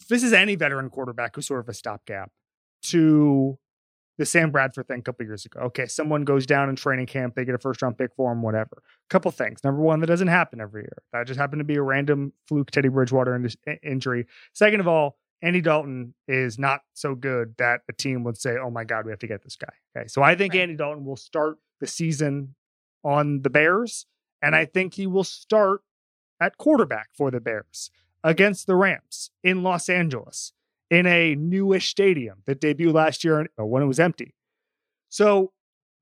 this is any veteran quarterback who's sort of a stopgap to the Sam Bradford thing a couple years ago. Okay, someone goes down in training camp, they get a first round pick for him, whatever. Couple things. Number one, that doesn't happen every year. That just happened to be a random fluke Teddy Bridgewater in- injury. Second of all, Andy Dalton is not so good that a team would say, "Oh my God, we have to get this guy." Okay, so I think right. Andy Dalton will start the season on the Bears, and I mm-hmm. think he will start at quarterback for the Bears against the Rams in Los Angeles in a newish stadium that debuted last year uh, when it was empty. So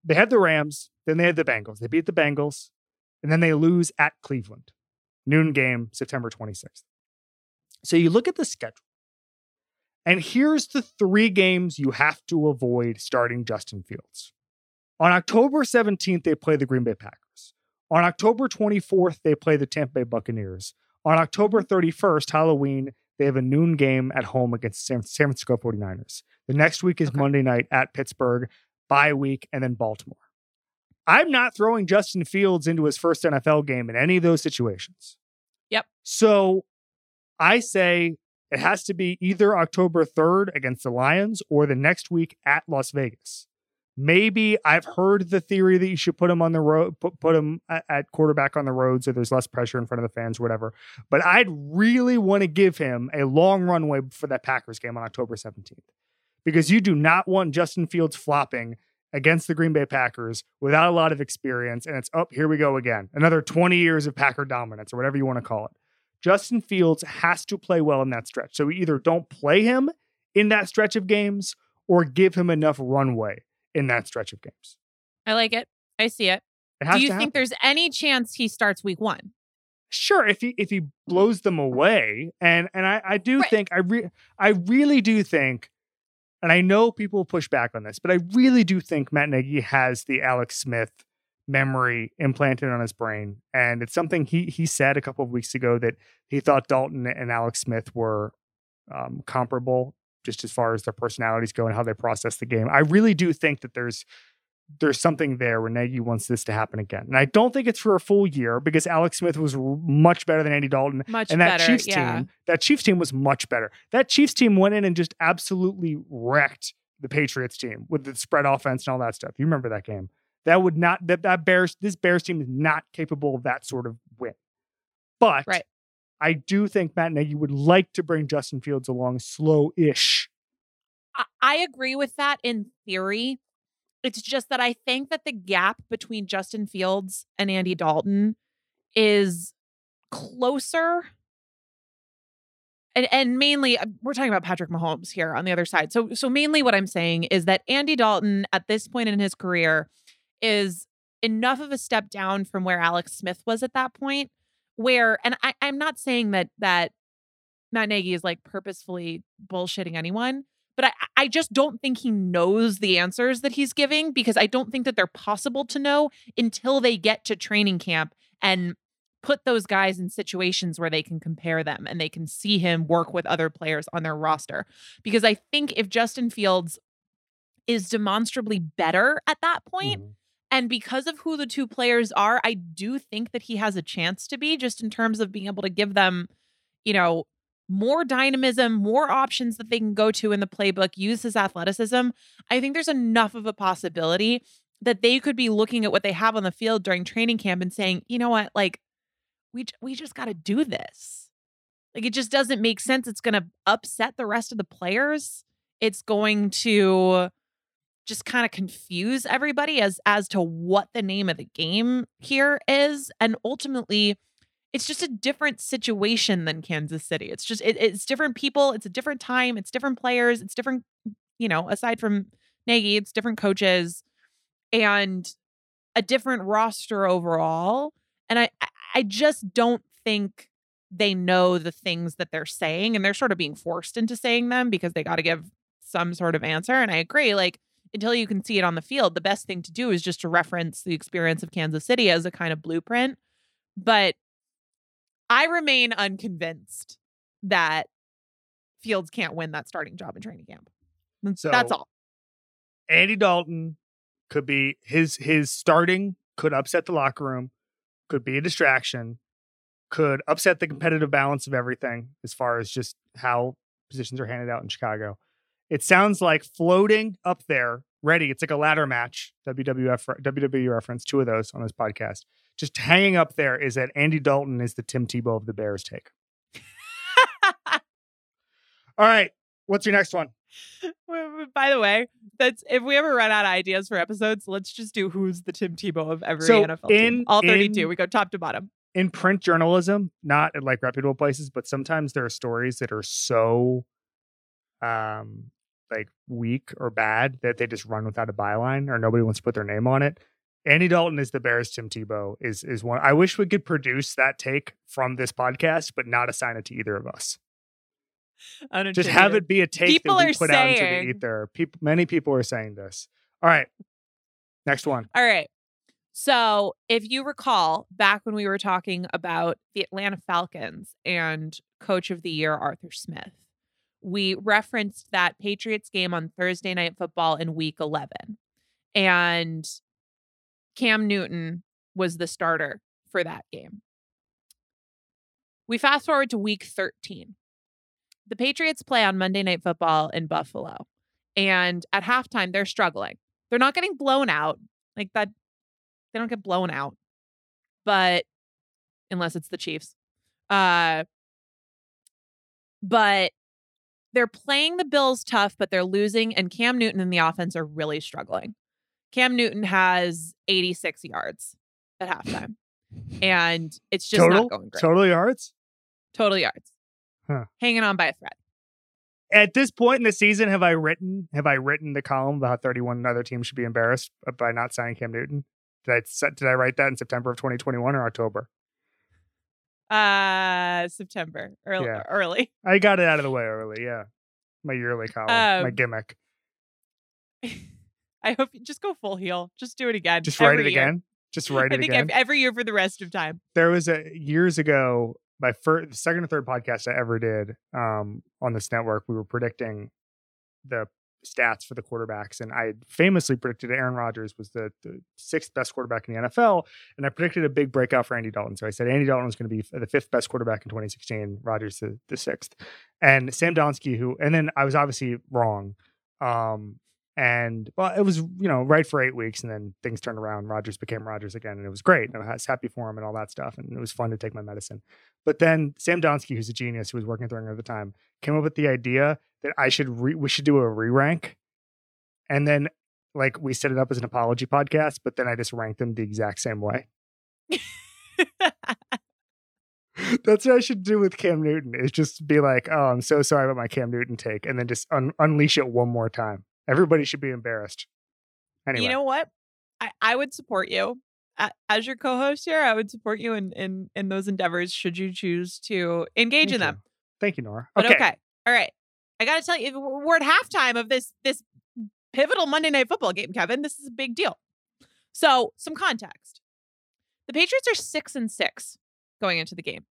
they had the Rams, then they had the Bengals. They beat the Bengals, and then they lose at Cleveland. Noon game, September 26th. So you look at the schedule, and here's the three games you have to avoid starting Justin Fields. On October 17th, they play the Green Bay Packers. On October 24th, they play the Tampa Bay Buccaneers. On October 31st, Halloween, they have a noon game at home against the San, Francisco 49ers. The next week is okay. Monday night at Pittsburgh, bye week, and then Baltimore. I'm not throwing Justin Fields into his first NFL game in any of those situations. Yep. So I say it has to be either October 3rd against the Lions or the next week at Las Vegas. Maybe I've heard the theory that you should put him on the road, put, put him at, quarterback on the road so there's less pressure in front of the fans, whatever. But I'd really want to give him a long runway for that Packers game on October 17th because you do not want Justin Fields flopping against the Green Bay Packers without a lot of experience. And it's up, oh, here we go again. Another 20 years of Packer dominance or whatever you want to call it. Justin Fields has to play well in that stretch. So we either don't play him in that stretch of games or give him enough runway in that stretch of games. I like it. I see it. it Do you think there's any chance he starts week one? Sure, if he if he blows them away, and and I I do right. think I re- I really do think, and I know people push back on this, but I really do think Matt Nagy has the Alex Smith memory implanted on his brain, and it's something he he said a couple of weeks ago that he thought Dalton and Alex Smith were um, comparable just as far as their personalities go and how they process the game. I really do think that there's there's something there where Nagy wants this to happen again. And I don't think it's for a full year because Alex Smith was much better than Andy Dalton. Much and that better, Chiefs yeah. team, that Chiefs team was much better. That Chiefs team went in and just absolutely wrecked the Patriots team with the spread offense and all that stuff. You remember that game? That would not that that Bears this Bears team is not capable of that sort of win. But Right. I do think Matt Nagy would like to bring Justin Fields along slow-ish. I, I agree with that in theory. It's just that I think that the gap between Justin Fields and Andy Dalton is closer. And and mainly uh, we're talking about Patrick Mahomes here on the other side. So so mainly what I'm saying is that Andy Dalton at this point in his career is enough of a step down from where Alex Smith was at that point where and I, I'm not saying that that Matt Nagy is like purposefully bullshitting anyone, but I, I just don't think he knows the answers that he's giving because I don't think that they're possible to know until they get to training camp and put those guys in situations where they can compare them and they can see him work with other players on their roster. Because I think if Justin Fields is demonstrably better at that point, Mhm. And because of who the two players are, I do think that he has a chance to be just in terms of being able to give them, you know, more dynamism, more options that they can go to in the playbook, use his athleticism. I think there's enough of a possibility that they could be looking at what they have on the field during training camp and saying, you know what, like, we we just got to do this. Like, it just doesn't make sense. It's going to upset the rest of the players. It's going to just kind of confuse everybody as as to what the name of the game here is and ultimately it's just a different situation than Kansas City. It's just it, it's different people, it's a different time, it's different players, it's different you know, aside from Nagy, it's different coaches and a different roster overall. And I I- I just don't think they know the things that they're saying and they're sort of being forced into saying them because they got to give some sort of answer and I agree like until you can see it on the field, the best thing to do is just to reference the experience of Kansas City as a kind of blueprint. But I remain unconvinced that Fields can't win that starting job in training camp. That's, that's all. Andy Dalton could be his his starting could upset the locker room, could be a distraction, could upset the competitive balance of everything as far as just how positions are handed out in Chicago. It sounds like floating up there, ready. It's like a ladder match. WWF WWE reference, two of those on this podcast. Just hanging up there is that Andy Dalton is the Tim Tebow of the Bears take. <laughs> All right, what's your next one? By the way, that's if we ever run out of ideas for episodes, let's just do who's the Tim Tebow of every So NFL team. All 32. in- we go top to bottom. in print journalism, not at like reputable places, but sometimes there are stories that are so um like weak or bad that they just run without a byline or nobody wants to put their name on it. Andy Dalton is the Bears Tim Tebow is is one I wish we could produce that take from this podcast, but not assign it to either of us. Just have it be a take People that we put out into the ether. People many people are saying this. All right. Next one. All right. So, if you recall, back when we were talking about the Atlanta Falcons and coach of the year, Arthur Smith, we referenced that Patriots game on Thursday Night Football in week 11. And Cam Newton was the starter for that game. We fast forward to week 13. The Patriots play on Monday Night Football in Buffalo. And at halftime, they're struggling. They're not getting blown out like that. They don't get blown out, but unless it's the Chiefs. Uh, but they're playing the Bills tough, but they're losing, and Cam Newton and the offense are really struggling. Cam Newton has 86 yards at halftime, and it's just total not going great. total yards. Total yards. Huh. Hanging on by a thread. at this point in the season, have I written have I written the column about how 31 other teams should be embarrassed uh, by not signing Cam Newton? Did I set, did I write that in September of 2021 or October? Uh, September early. Yeah. early. <laughs> I got it out of the way early. Yeah, my yearly column, my Um, gimmick. <laughs> I hope you just go full heel. Just do it again. Just write it year. again. Just <laughs> write I it think again. ev- every year for the rest of time. there was a years ago my first second or third podcast i ever did um on this network we were predicting the stats for the quarterbacks, and I famously predicted Aaron Rodgers was the, the sixth best quarterback in the NFL, and I predicted a big breakout for Andy Dalton. So I said Andy Dalton was going to be the fifth best quarterback in 2016, Rodgers the, the sixth, and Sam Donsky, who, and then I was obviously wrong. Um, and well, it was you know right for eight weeks, and then things turned around. Rodgers became Rodgers again, and it was great. And I was happy for him and all that stuff, and it was fun to take my medicine. But then Sam Donsky, who's a genius, who was working with Ringer at the time, came up with the idea that I should re- we should do a re rank, and then like we set it up as an apology podcast, but then I just ranked them the exact same way. <laughs> That's what I should do with Cam Newton. Is just be like, "Oh, I'm so sorry about my Cam Newton take," and then just un- unleash it one more time. Everybody should be embarrassed. Anyway, You know what? I, I would support you as your co-host here. I would support you in in in those endeavors should you choose to engage Thank in them. you. Thank you, Nora. But Okay. okay. All right. I got to tell you, we're at halftime of this this pivotal Monday Night Football game, Kevin. This is a big deal. So, some context: the Patriots are six and six going into the game.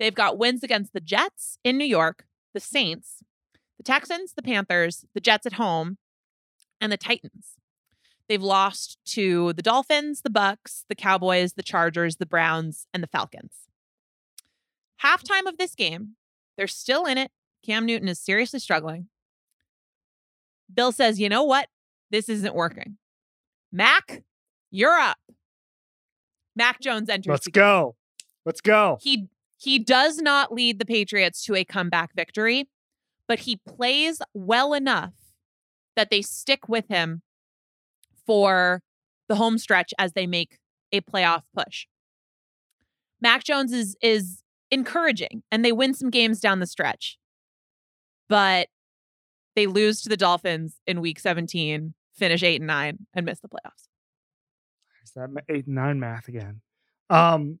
They've got wins against the Jets in New York, the Saints, the Texans, the Panthers, the Jets at home, and the Titans. They've lost to the Dolphins, the Bucs, the Cowboys, the Chargers, the Browns, and the Falcons. Halftime of this game, they're still in it. Cam Newton is seriously struggling. Bill says, "You know what? This isn't working." Mac, you're up. Mac Jones enters. Let's go. Let's go. He he does not lead the Patriots to a comeback victory, but he plays well enough that they stick with him for the home stretch as they make a playoff push. Mac Jones is is encouraging and they win some games down the stretch. But they lose to the Dolphins in week 17, finish 8 and 9 and miss the playoffs. Is that eight and nine math again? Um,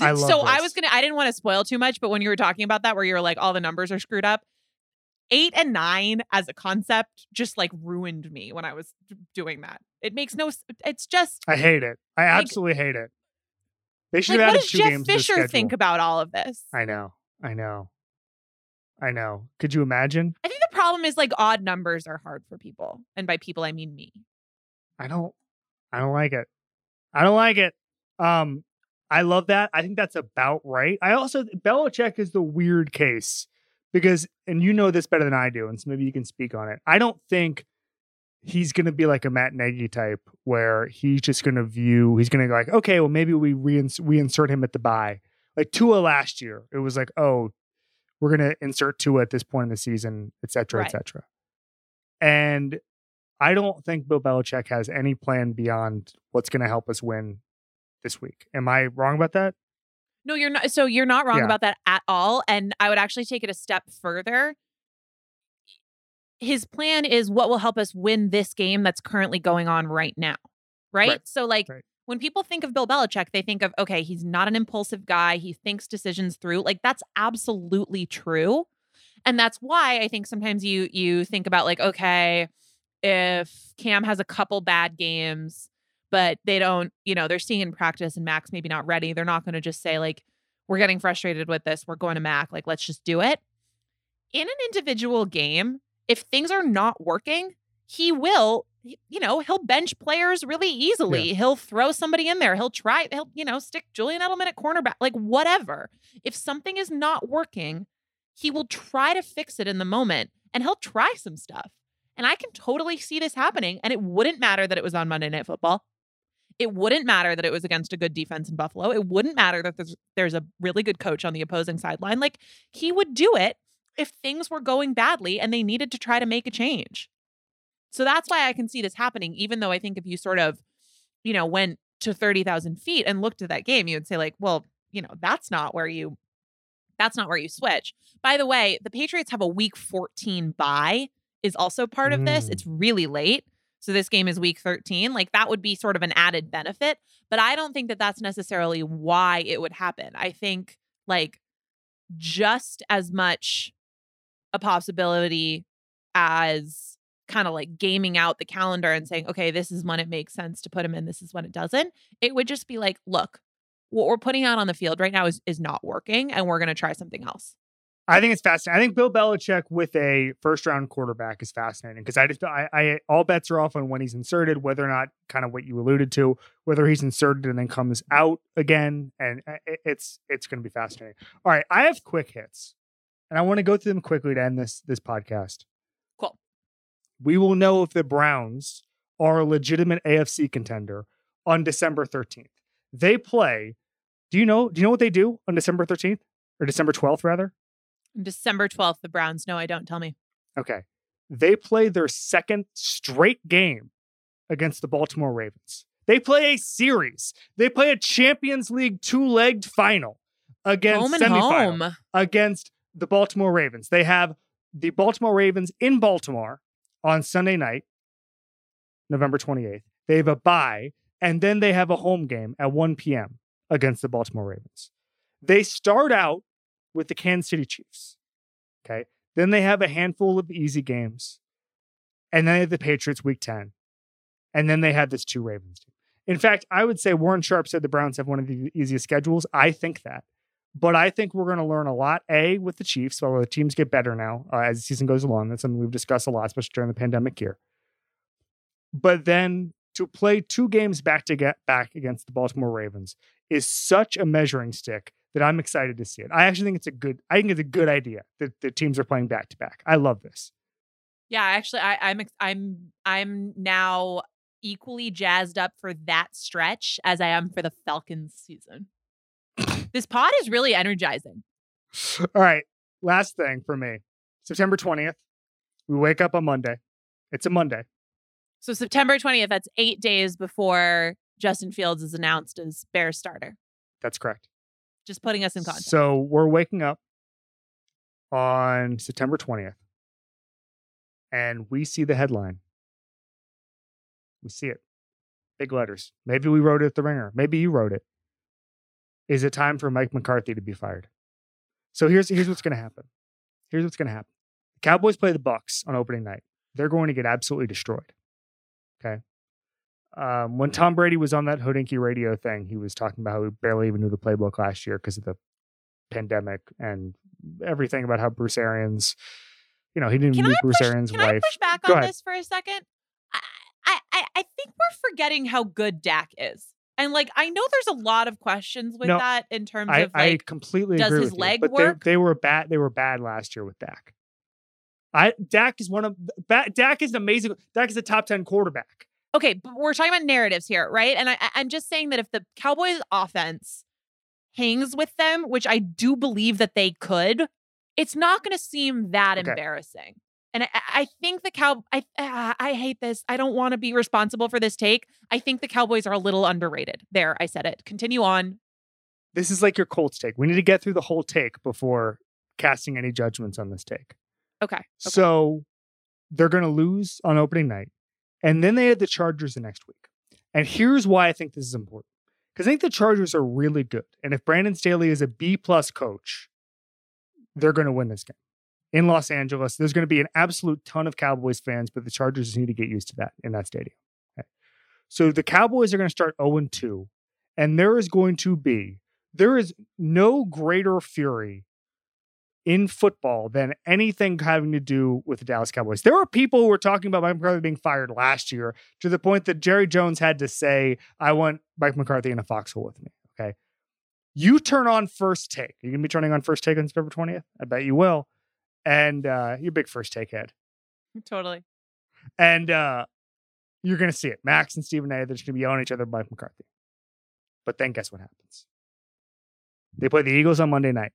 I so I was gonna I didn't want to spoil too much, but when you were talking about that, where you were like, all the numbers are screwed up, eight and nine as a concept just like ruined me when I was doing that. It makes no. It's just I hate it. I absolutely hate it. They should like, have what added does two Jeff games to the Fisher think about all of this? I know. I know. I know. Could you imagine? I think the problem is like odd numbers are hard for people, and by people I mean me. I don't I don't like it. I don't like it. Um I love that. I think that's about right. I also Belichick is the weird case because and you know this better than I do, and so maybe you can speak on it. I don't think he's gonna be like a Matt Nagy type where he's just gonna view he's gonna go like, okay, well maybe we reins- we insert him at the bye. Like Tua last year, it was like, oh, we're gonna insert Tua at this point in the season, et cetera, Right. et cetera. And I don't think Bill Belichick has any plan beyond what's going to help us win this week. Am I wrong about that? No, you're not. So you're not wrong Yeah. about that at all. And I would actually take it a step further. His plan is what will help us win this game that's currently going on right now. Right. Right. So, like, Right. when people think of Bill Belichick, they think of, okay, he's not an impulsive guy. He thinks decisions through. Like, that's absolutely true. And that's why I think sometimes you you think about like, okay, if Cam has a couple bad games, but they don't, you know, they're seeing in practice and Mac's maybe not ready, they're not going to just say, like, we're getting frustrated with this. We're going to Mac. Like, let's just do it. In an individual game, if things are not working, he will, you know, he'll bench players really easily. He'll throw somebody in there. He'll try, he'll, you know, stick Julian Edelman at cornerback, like whatever. If something is not working, he will try to fix it in the moment and he'll try some stuff. And I can totally see this happening. And it wouldn't matter that it was on Monday Night Football. It wouldn't matter that it was against a good defense in Buffalo. It wouldn't matter that there's there's a really good coach on the opposing sideline. Like he would do it if things were going badly and they needed to try to make a change. So that's why I can see this happening, even though I think if you sort of, you know, went to 30,000 feet and looked at that game, you would say, like, well, you know, that's not where you that's not where you switch. By the way, the Patriots have a week 14 bye is also part of this. Mm. It's really late. So this game is week 13. Like that would be sort of an added benefit, but I don't think that that's necessarily why it would happen. I think like just as much a possibility as kind of like gaming out the calendar and saying, okay, this is when it makes sense to put him in, this is when it doesn't. It would just be like, look, what we're putting out on the field right now is is not working and we're going to try something else. I think it's fascinating. I think Bill Belichick with a first round quarterback is fascinating because I just I, I all bets are off on when he's inserted, whether or not kind of what you alluded to, whether he's inserted and then comes out again, and uh, it's it's going to be fascinating. All right, I have quick hits, and I want to go through them quickly to end this this podcast. Cool. We will know if the Browns are a legitimate AFC contender on December thirteenth. They play. Do you know? Do you know what they do on December thirteenth or December twelfth rather? December 12th, the Browns. No, I don't. Tell me. Okay. They play their second straight game against the Baltimore Ravens. They play a series. They play a Champions League two-legged final against home and semifinal home. against the Baltimore Ravens. They have the Baltimore Ravens in Baltimore on Sunday night, November 28th. They have a bye, and then they have a home game at 1 p.m. against the Baltimore Ravens. They start out with the Kansas City Chiefs. Okay. Then they have a handful of easy games. And then they have the Patriots week 10. And then they have this two Ravens team. In fact, I would say Warren Sharp said the Browns have one of the easiest schedules. I think that. But I think we're going to learn a lot, A, with the Chiefs, although the teams get better now uh, as the season goes along. That's something we've discussed a lot, especially during the pandemic year. But then to play two games back to get back against the Baltimore Ravens is such a measuring stick that I'm excited to see it. I actually think it's a good. I think it's a good idea that the teams are playing back to back. I love this. Yeah, actually, I, I'm I'm I'm now equally jazzed up for that stretch as I am for the Falcons season. this pod is really energizing. All right, last thing for me. September 20th. We wake up on Monday. It's a Monday. So September 20th, that's eight days before Justin Fields is announced as Bears starter. That's correct. Just putting us in context. So we're waking up on September 20th and we see the headline. We see it. Big letters. Maybe we wrote it at the ringer. Maybe you wrote it. Is it time for Mike McCarthy to be fired? So here's here's what's gonna happen. Here's what's gonna happen. The Cowboys play the Bucs on opening night. They're going to get absolutely destroyed. Okay. Um, when Tom Brady was on that Hodinkee radio thing, he was talking about how he barely even knew the playbook last year because of the pandemic and everything about how Bruce Arians, you know, he didn't Can meet I Bruce push, Arians' can wife. I push back Go on ahead. this for a second? I, I, I think we're forgetting how good Dak is. And like I know there's a lot of questions with No, that in terms I, of like I completely does agree his leg you, but work? They, they were bad. They were bad last year with Dak. I Dak is one of ba- Dak is an amazing. Dak is a top ten quarterback. Okay, but we're talking about narratives here, right? And I, I'm just saying that if the Cowboys offense hangs with them, which I do believe that they could, it's not going to seem that Okay. embarrassing. And I, I I think the cow. I ah, I hate this. I don't want to be responsible for this take. I think the Cowboys are a little underrated. There, I said it. Continue on. This is like your Colts take. We need to get through the whole take before casting any judgments on this take. Okay. okay. So they're going to lose on opening night, and then they had the Chargers the next week. And here's why I think this is important because I think the Chargers are really good, and if Brandon Staley is a B plus coach, they're going to win this game in Los Angeles. There's going to be an absolute ton of Cowboys fans, but the Chargers need to get used to that in that stadium. Okay. So the Cowboys are going to start 0 2, and there is going to be there is no greater fury in football than anything having to do with the Dallas Cowboys. There were people who were talking about Mike McCarthy being fired last year to the point that Jerry Jones had to say, I want Mike McCarthy in a foxhole with me. Okay. You turn on first take. You're going to be turning on first take on September 20th? I bet you will. And uh, you're a big first take head. Totally. And uh, you're going to see it. Max and Stephen A. They're just going to be yelling at each other, Mike McCarthy. But then guess what happens? They play the Eagles on Monday night.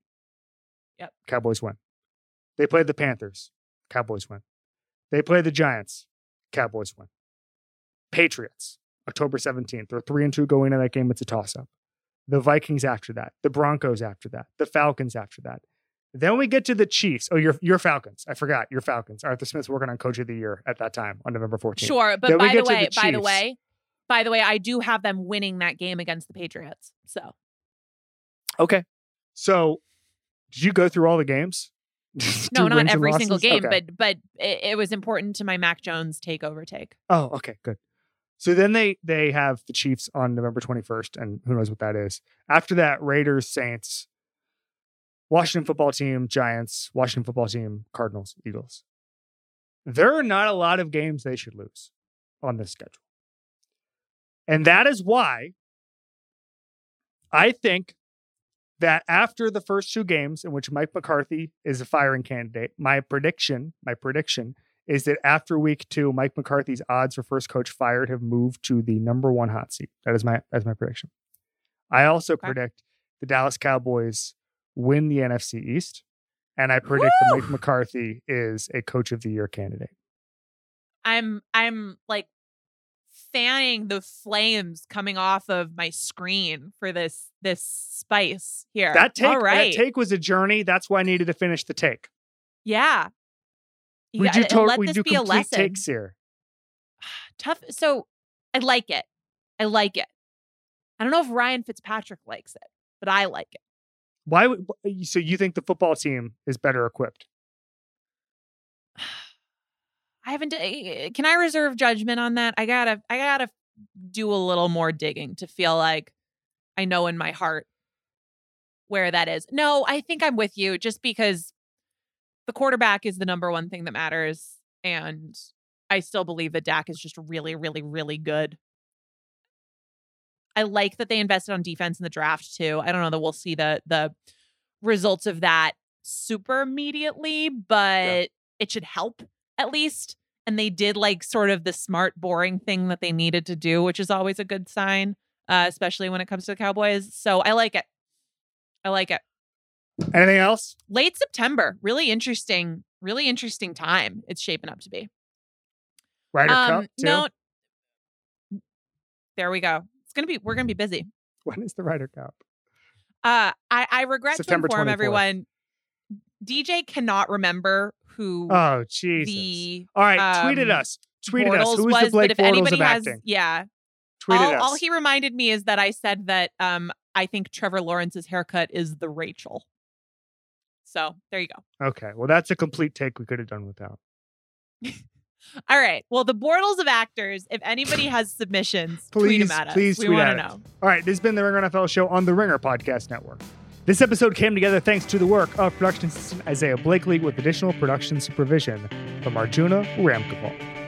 Yep. Cowboys win. They play the Panthers. Cowboys win. They play the Giants. Cowboys win. Patriots, October 17th. They're 3 and 2 going into that game. It's a toss up. The Vikings after that. The Broncos after that. The Falcons after that. Then we get to the Chiefs. Oh, your your Falcons. I forgot your Falcons. Arthur Smith's working on Coach of the Year at that time on November 14th. Sure, but by the to the way, by the way, by the way, I do have them winning that game against the Patriots. So Okay. So, did you go through all the games? <laughs> no, not every single game, Okay. but but it, it was important to my Mac Jones takeover take. Oh, okay, good. So then they they have the Chiefs on November 21st, and who knows what that is. After that, Raiders, Saints, Washington football team, Giants, Washington football team, Cardinals, Eagles. There are not a lot of games they should lose on this schedule. And that is why I think that after the first two games in which Mike McCarthy is a firing candidate, my prediction, my prediction is that after week two, Mike McCarthy's odds for first coach fired have moved to the number one hot seat. That is my that's my prediction. I also Okay. predict the Dallas Cowboys win the NFC East, and I predict that Mike McCarthy is a coach of the year candidate. I'm I'm like fanning the flames coming off of my screen for this this spice here. That take, All right. that take was a journey. That's why I needed to finish the take. yeah. You we gotta- do to- let we this do be a lesson. takes here. <sighs> Tough. So I like it. I like it. I don't know if Ryan Fitzpatrick likes it, but I like it. Why? would- So you think the football team is better equipped? I haven't. Can I reserve judgment on that? I gotta. I gotta do a little more digging to feel like I know in my heart where that is. No, I think I'm with you. Just because the quarterback is the number one thing that matters, and I still believe that Dak is just really, really, really good. I like that they invested on defense in the draft too. I don't know that we'll see the the results of that super immediately, but it should help at least. And they did like sort of the smart, boring thing that they needed to do, which is always a good sign, uh, especially when it comes to the Cowboys. So I like it. I like it. Anything else? Late September, really interesting, really interesting time. It's shaping up to be. Ryder Um, Cup too. no, there we go. It's gonna be. We're gonna be busy. When is the Ryder Cup? Uh, I, I regret September to inform 24th. everyone. DJ cannot remember who Oh Jesus! the All right, um, us. Tweet at us. Bortles Who's was, the Blake but if Bortles anybody of has, acting? yeah, Tweet all, us. all he reminded me is that I said that um I think Trevor Lawrence's haircut is the Rachel. So there you go. okay, well that's a complete take we could have done without. <laughs> All right. Well, the Bortles of actors. If anybody <laughs> has submissions, please, tweet them at us. please we want to know. All right, this has been the Ringer NFL show on the Ringer Podcast Network. This episode came together thanks to the work of production assistant Isaiah Blakely with additional production supervision from Arjuna Ramgopal.